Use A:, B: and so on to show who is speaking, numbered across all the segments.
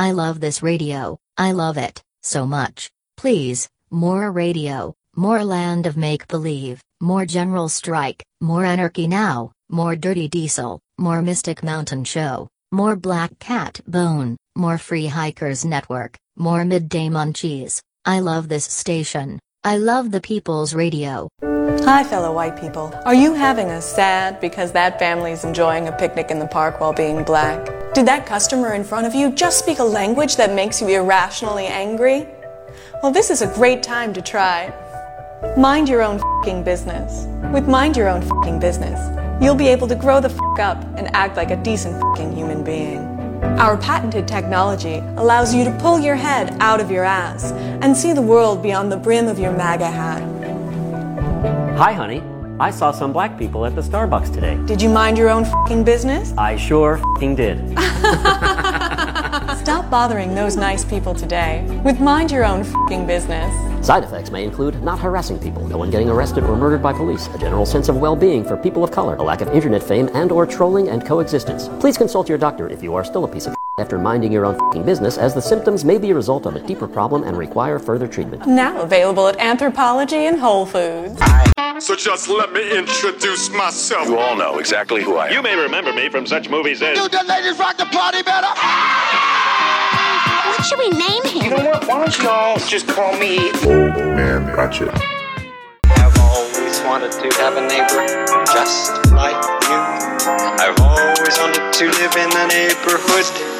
A: I love this radio, I love it, so much. Please, more radio, more land of make believe, more general strike, more anarchy now, more dirty diesel, more Mystic Mountain Show, more Black Cat Bone, more Free Hikers Network, more Midday Munchies. I love this station. I love the People's Radio.
B: Hi, fellow white people. Are you having a sad because that family's enjoying a picnic in the park while being black? Did that customer in front of you just speak a language that makes you irrationally angry? Well, this is a great time to try. Mind your own fing business. With Mind Your Own fing business, you'll be able to grow the f up and act like a decent fing human being. Our patented technology allows you to pull your head out of your ass and see the world beyond the brim of your MAGA hat.
C: Hi, honey. I saw some black people at the Starbucks today.
B: Did you mind your own fing business?
C: I sure fing did.
B: Stop bothering those nice people today with Mind Your Own fing business.
D: Side effects may include not harassing people, no one getting arrested or murdered by police, a general sense of well-being for people of color, a lack of internet fame and or trolling and coexistence. Please consult your doctor if you are still a piece of after minding your own fing business as the symptoms may be a result of a deeper problem and require further treatment.
B: Now available at Anthropologie and Whole Foods.
E: So just let me introduce myself.
F: You all know exactly who I am.
G: You may remember me from such movies as.
H: Do the ladies rock the party better?
I: What should we name him?
J: You know what? Why don't you all just call me
E: Old Man Ratchet.
K: I've always wanted to have a neighbor just like you. I've always wanted to live in a neighborhood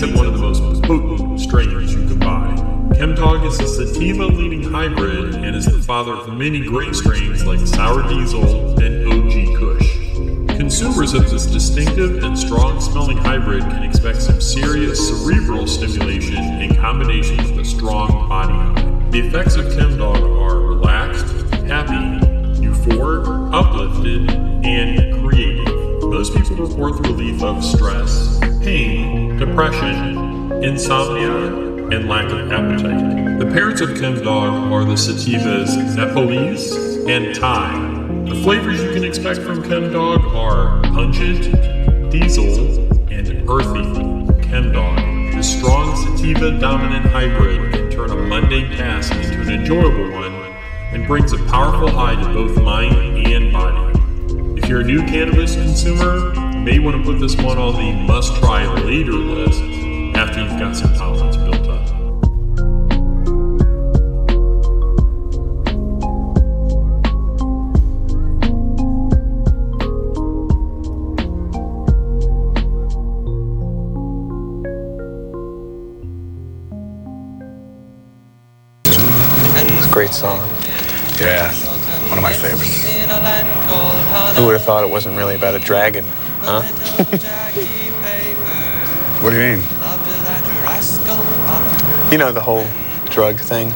I: Makes it one of the most potent strains you can buy. ChemDog is a sativa leading hybrid and is the father of many great strains like Sour Diesel and OG Kush. Consumers of this distinctive and strong smelling hybrid can expect some serious cerebral stimulation in combination with a strong body. The effects of ChemDog are relaxed, happy, euphoric, uplifted, and creative. Most people report the relief of stress, depression, insomnia, and lack of appetite. The parents of ChemDog are the sativas Nepalese and Thai. The flavors you can expect from ChemDog are pungent, diesel, and earthy. ChemDog, the strong sativa dominant hybrid, can turn a mundane task into an enjoyable one and brings a powerful high to both mind and body. If you're a new cannabis consumer, may want to put this one on the must try later list after you've got some tolerance built up.
L: It's a great song.
M: Yeah, one of my favorites.
L: Who would have thought it wasn't really about a dragon, huh?
M: What do you mean?
L: You know the whole drug thing?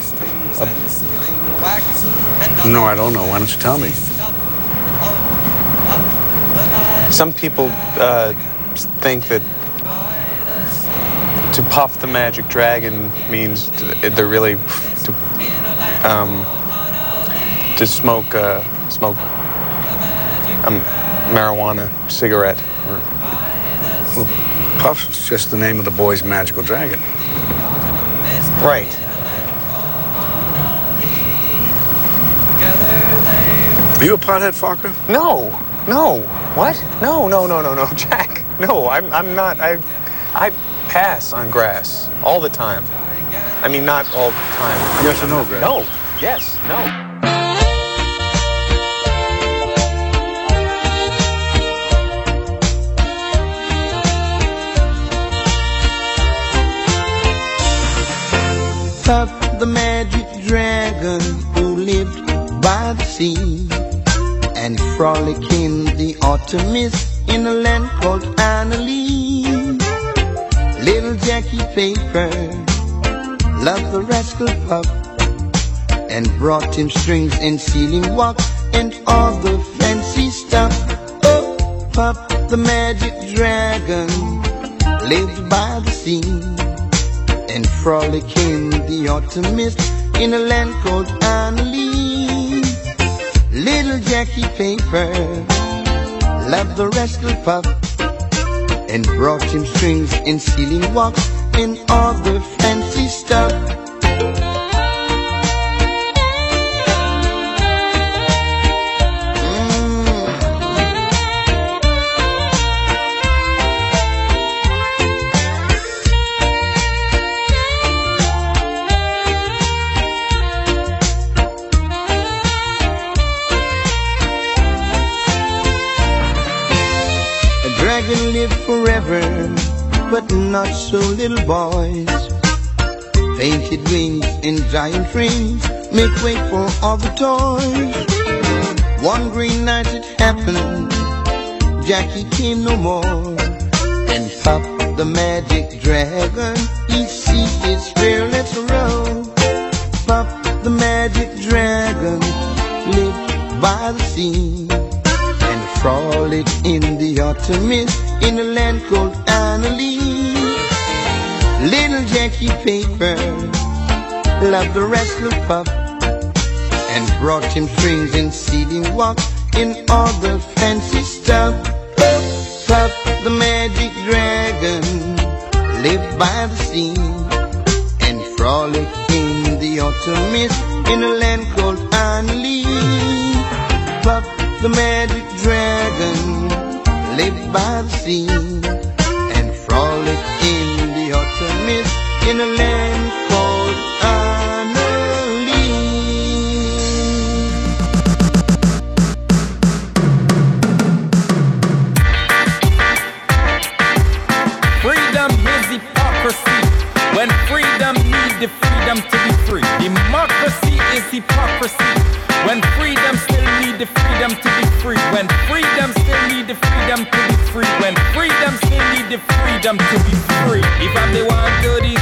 M: No, I don't know. Why don't you tell me?
L: Some people uh, think that to puff the magic dragon means to, they're really to um, to smoke uh, smoke um, marijuana cigarette. Or,
M: well, Puff's just the name of the boy's magical dragon.
L: Right.
M: Are you a pothead, Focker?
L: No, no. What? No, no, no, no, no, Jack. No, I'm, I'm not. I, I pass on grass all the time. I mean, not all the time.
M: Yes or no, Greg?
L: No. Yes. No.
N: Puff the magic dragon who lived by the sea and frolic in the autumn mist in a land called Honah Lee. Little Jackie Paper loved the rascal Puff and brought him strings and sealing wax and all the fancy stuff. Oh, Puff the magic dragon lived by the sea and frolic in the autumn mist in a land called Honah Lee. Little Jackie Paper loved the rascal Puff and brought him strings and sealing wax and all the fancy stuff. But not so little boys. Painted wings and giant frames make way for all the toys. One green night it happened, Jackie came no more. And Puff the magic dragon, he see his fearless roll. Puff the magic dragon lived by the sea and frolic in the autumn mist in a land called Honah Lee. Little Jackie Paper loved the wrestler pup and brought him strings and CD walk in all the fancy stuff. Pup, the magic dragon, lived by the sea and frolicked in the autumn mist in a land called Anli. Pup, the magic dragon, lived by the sea and frolicked in a land called Annalise.
O: Freedom is hypocrisy. When freedom needs the freedom to be free. Democracy is hypocrisy. When freedom still need the freedom to be free. When freedom still need the freedom to be free. When freedom still need the freedom to be free. If I'm the one
P: goodies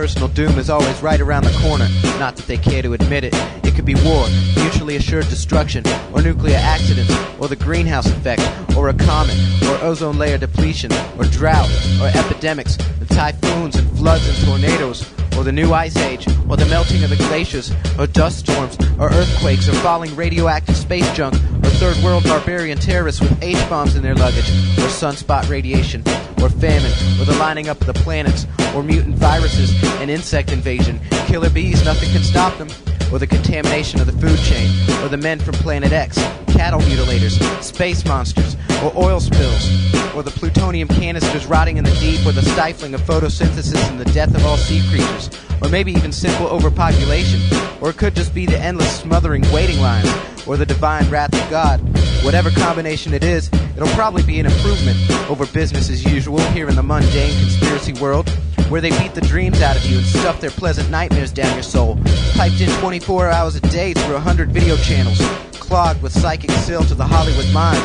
P: personal doom is always right around the corner. Not that they care to admit it. It could be war, mutually assured destruction, or nuclear accidents, or the greenhouse effect, or a comet, or ozone layer depletion, or drought, or epidemics, the typhoons and floods and tornadoes, or the new ice age, or the melting of the glaciers, or dust storms, or earthquakes, or falling radioactive space junk, or third world barbarian terrorists with H bombs in their luggage, or sunspot radiation, or famine, or the lining up of the planets, or mutant viruses and insect invasion. Killer bees, nothing can stop them. Or the contamination of the food chain, or the men from Planet X, cattle mutilators, space monsters, or oil spills, or the plutonium canisters rotting in the deep, or the stifling of photosynthesis and the death of all sea creatures, or maybe even simple overpopulation, or it could just be the endless smothering waiting lines, or the divine wrath of God. Whatever combination it is, it'll probably be an improvement over business as usual here in the mundane conspiracy world, where they beat the dreams out of you and stuff their pleasant nightmares down your soul, piped in 24 hours a day through a hundred video channels, clogged with psychic sill to the Hollywood mind.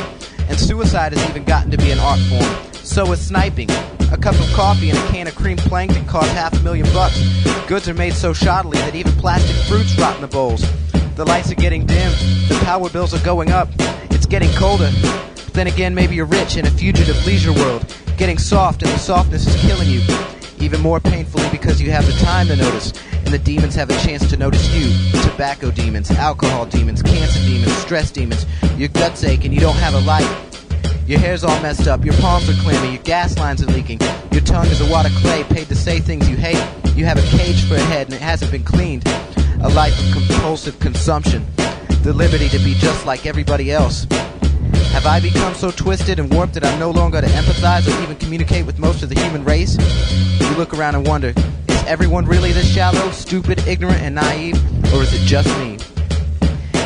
P: And suicide has even gotten to be an art form. So is sniping. A cup of coffee and a can of cream plankton cost half a million bucks. Goods are made so shoddily that even plastic fruits rot in the bowls. The lights are getting dim, the power bills are going up, it's getting colder. But then again, maybe you're rich in a fugitive leisure world, getting soft and the softness is killing you. Even more painfully because you have the time to notice, and the demons have a chance to notice you. Tobacco demons, alcohol demons, cancer demons, stress demons. Your guts ache and you don't have a light. Your hair's all messed up, your palms are clammy, your gas lines are leaking. Your tongue is a wad of clay paid to say things you hate. You have a cage for a head and it hasn't been cleaned. A life of compulsive consumption. The liberty to be just like everybody else. Have I become so twisted and warped that I'm no longer to empathize or even communicate with most of the human race? You look around and wonder, is everyone really this shallow, stupid, ignorant, and naive? Or is it just me?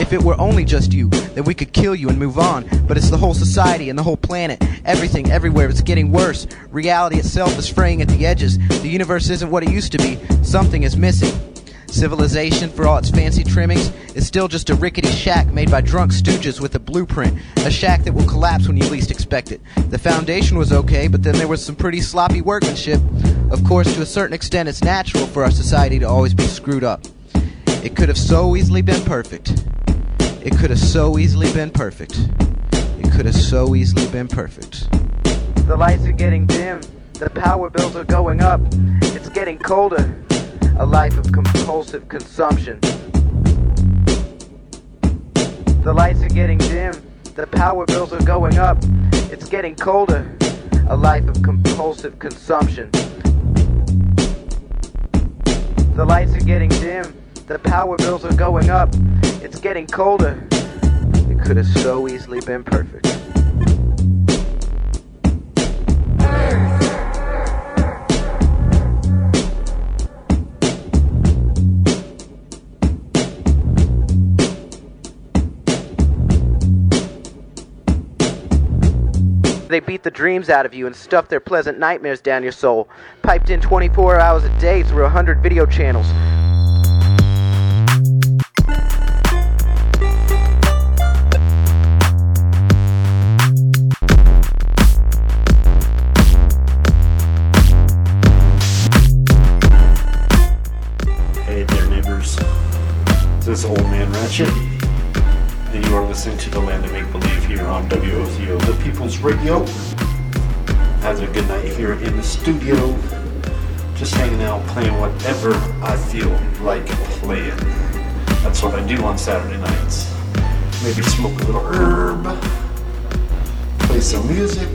P: If it were only just you, then we could kill you and move on. But it's the whole society and the whole planet. Everything, everywhere, it's getting worse. Reality itself is fraying at the edges. The universe isn't what it used to be. Something is missing. Civilization, for all its fancy trimmings, is still just a rickety shack made by drunk stooges with a blueprint. A shack that will collapse when you least expect it. The foundation was okay, but then there was some pretty sloppy workmanship. Of course, to a certain extent, it's natural for our society to always be screwed up. It could have so easily been perfect. It could have so easily been perfect. It could have so easily been perfect. The lights are getting dim. The power bills are going up. It's getting colder. A life of compulsive consumption. The lights are getting dim. The power bills are going up. It's getting colder. A life of compulsive consumption. The lights are getting dim. The power bills are going up. It's getting colder. It could have so easily been perfect. They beat the dreams out of you and stuff their pleasant nightmares down your soul. Piped in 24 hours a day through a hundred video channels.
Q: Hey there, neighbors. This Old Man Ratchet, you are listening to the Land of Make Believe here on WOZO, the People's Radio. Having a good night here in the studio, just hanging out, playing whatever I feel like playing. That's what I do on Saturday nights. Maybe smoke a little herb, play some music,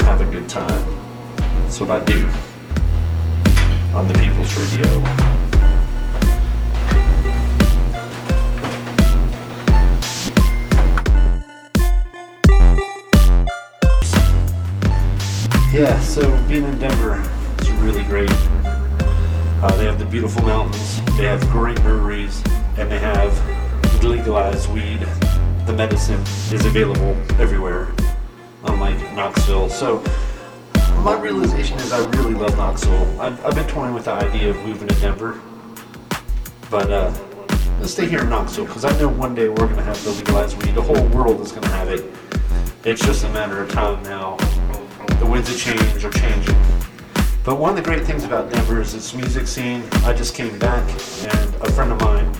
Q: have a good time. That's what I do on the People's Radio. Yeah, so being in Denver is really great. Uh, they have the beautiful mountains, they have great breweries, and they have legalized weed. The medicine is available everywhere, unlike Knoxville. So my realization is I really love Knoxville. I've, I've been toying with the idea of moving to Denver, but uh, let's stay here in Knoxville because I know one day we're going to have the legalized weed. The whole world is going to have it. It's just a matter of time now. The winds of change are changing, But one of the great things about Denver is its music scene. I just came back, and a friend of mine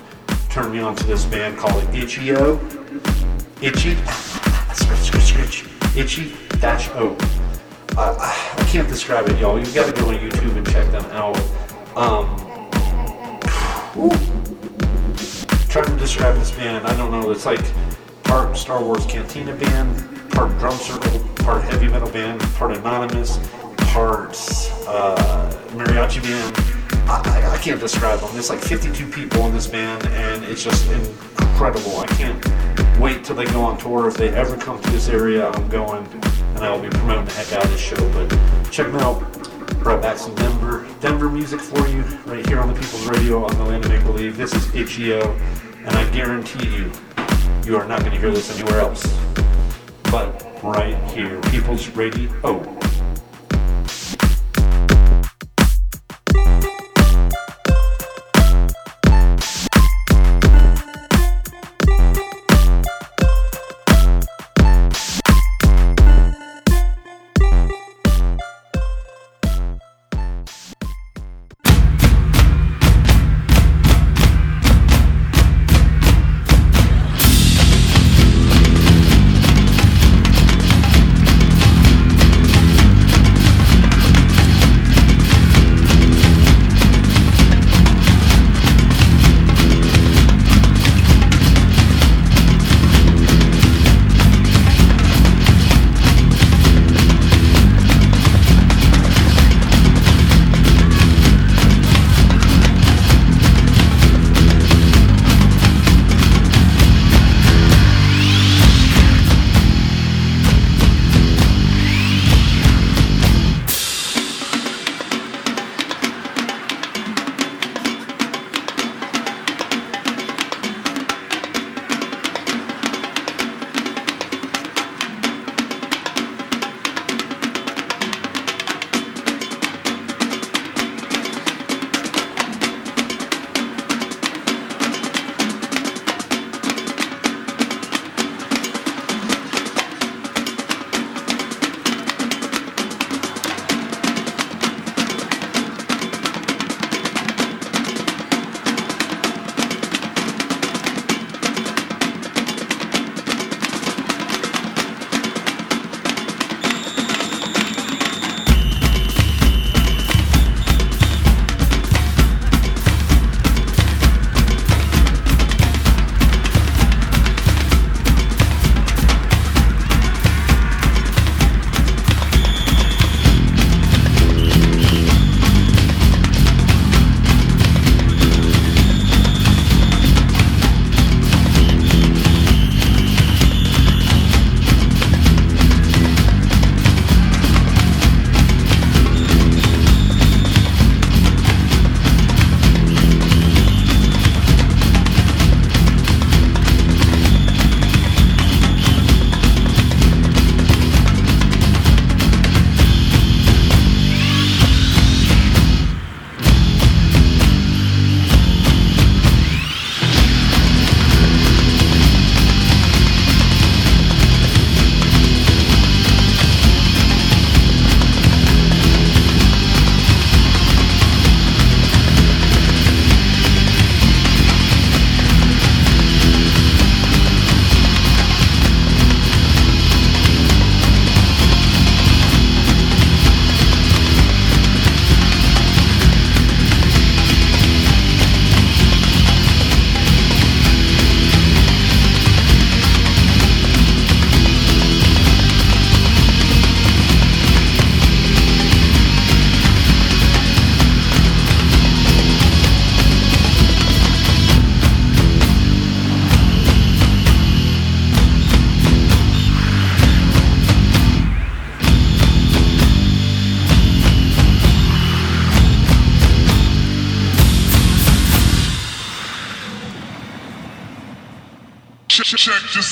Q: turned me on to this band called Itchy-O. Itchy, scratch, scratch, scratch. Itchy dash O. I, can't describe it, y'all. You've got to go on YouTube and check them out. Um, trying to describe this band, I don't know. It's like Star Wars Cantina band, part drum circle, part heavy metal band, part anonymous, part uh, mariachi band. I, I, can't describe them. There's like 52 people in this band, and it's just incredible. I can't wait till they go on tour. If they ever come to this area, I'm going, and I will be promoting the heck out of this show. But check them out. Brought back some Denver Denver music for you right here on the People's Radio on the Land of Make Believe. This is Itchy-O, and I guarantee you, you are not going to hear this anywhere else, but right here, People's Radio.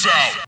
E: Out.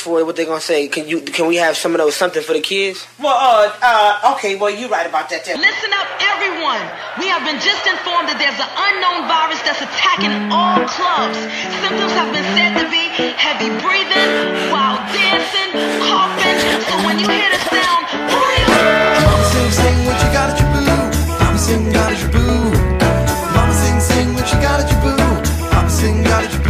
R: fish for
S: what
T: they gonna say? Can you? Can we have some of those something for the kids?
S: Well, uh, uh okay. Well, you're right about that. Too.
U: Listen up, everyone. We have been just informed that there's an unknown virus that's attacking all clubs. Symptoms have been said to be heavy breathing, wild dancing, coughing. So when you hear the sound, hurry.
V: Mama sing, sing what you got at your boo. Mama sing, got at your boo. Mama sing, sing what you got at your boo. Mama sing, got at your boo.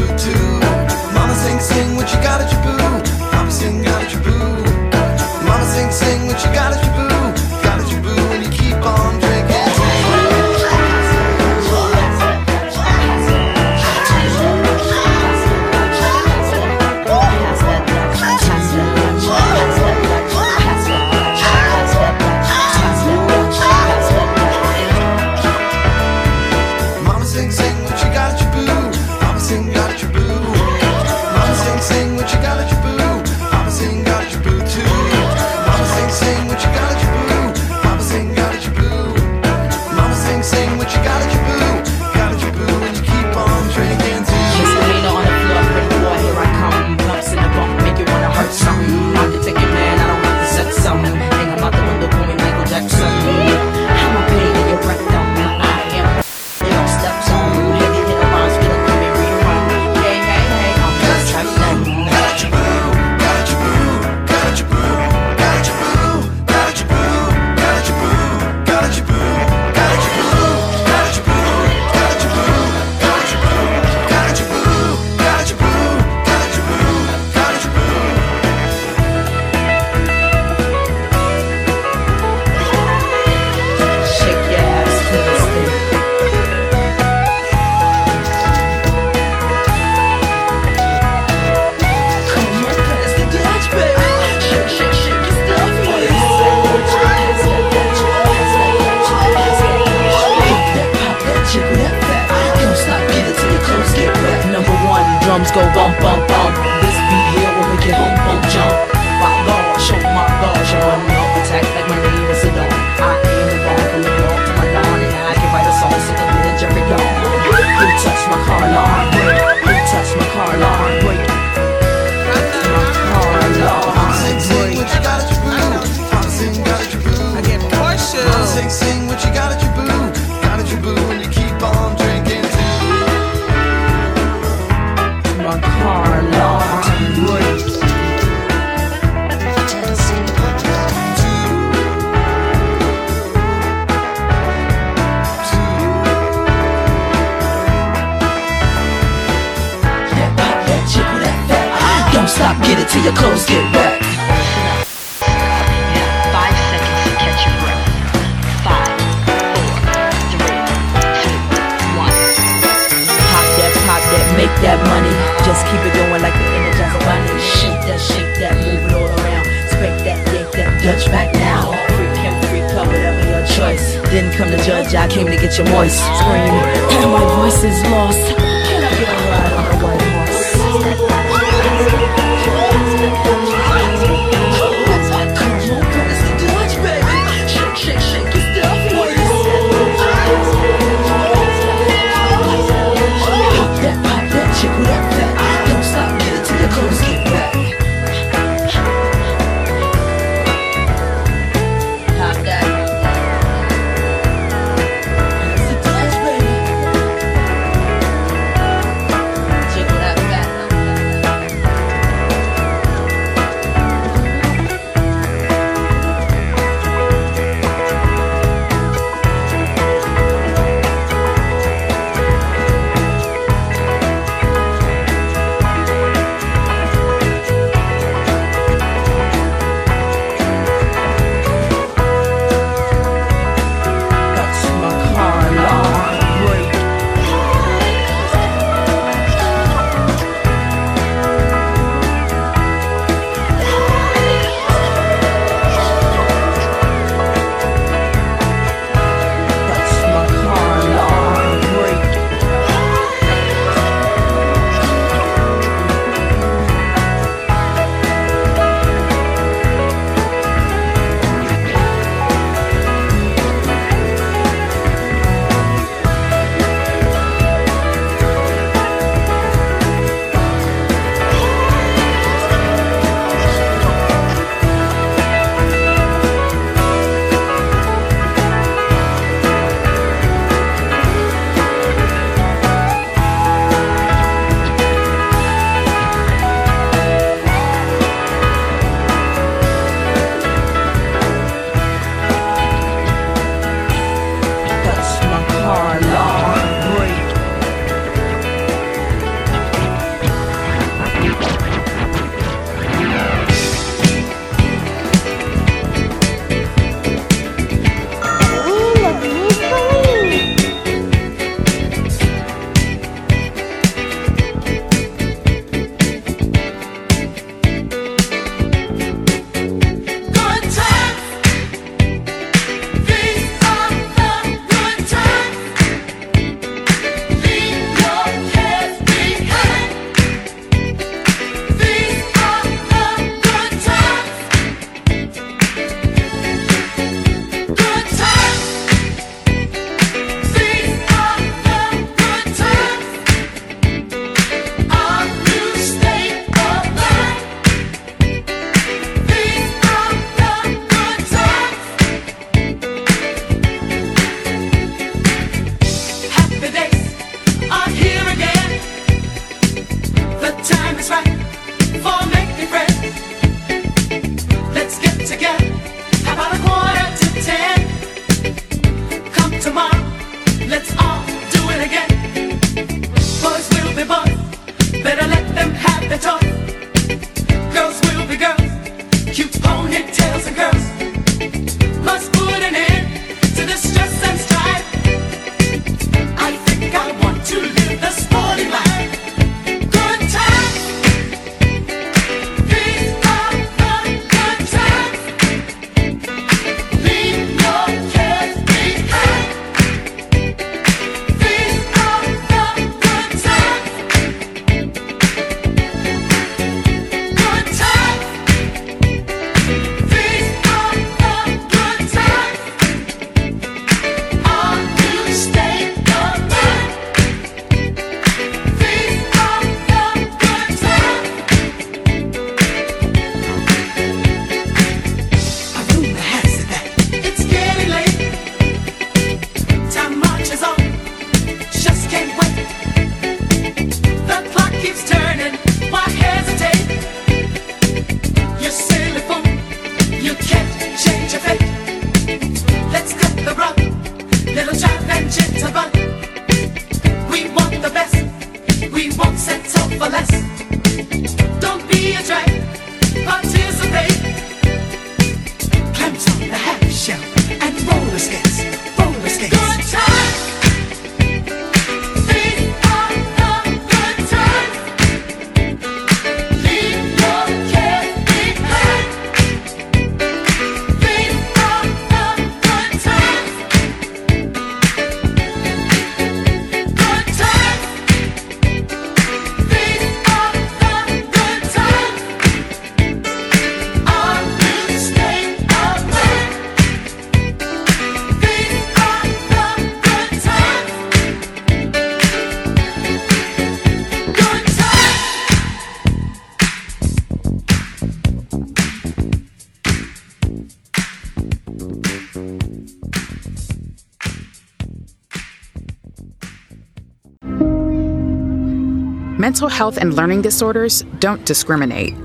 W: Mental health and learning disorders don't discriminate.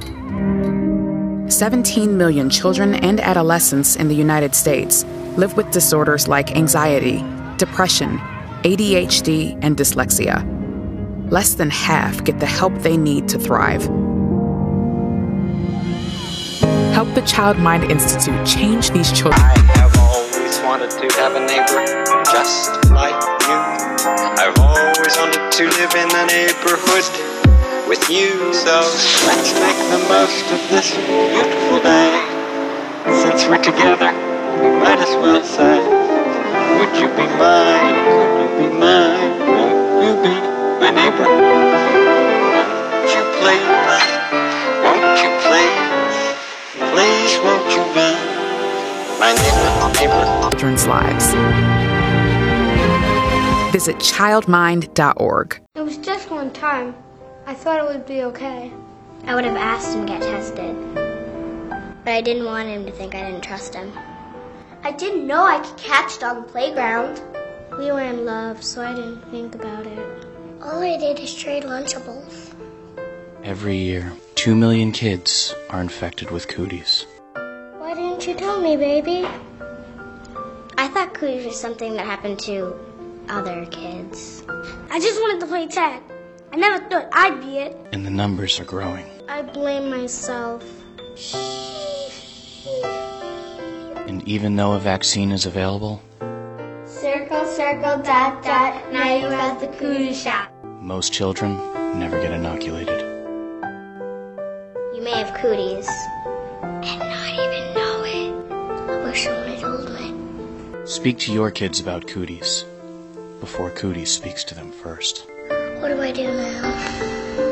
W: 17 million children and adolescents in the United States live with disorders like anxiety, depression, ADHD, and dyslexia. Less than half get the help they need to thrive. Help the Child Mind Institute change these children.
K: Wanted to have a neighbor just like you. I've always wanted to live in a neighborhood with you. So let's make the most of this beautiful day. Since we're together, we might as well say, Would you be mine? Would you be mine? Won't you be my neighbor? Won't you please? Won't you please? Please won't you be my neighbor? Neighbor.
W: Children's lives. Visit childmind.org.
X: It was just one time. I thought it would be okay. I would have asked him to get tested. But I didn't want him to think I didn't trust him. I didn't know I could catch it on the playground. We were in love, so I didn't think about it. All I did is trade Lunchables.
Y: Every year, 2 million kids are infected with cooties.
X: Didn't you tell me, baby? I thought cooties was something that happened to other kids. I just wanted to play tag. I never thought I'd be it.
Y: And the numbers are growing.
X: I blame myself.
Y: And even though a vaccine is available,
X: Circle, circle, dot, dot. Now you're at the cootie shop.
Y: most children never get inoculated.
X: You may have cooties
Y: Speak to your kids about cooties before cooties speaks to them first.
X: What do I do now?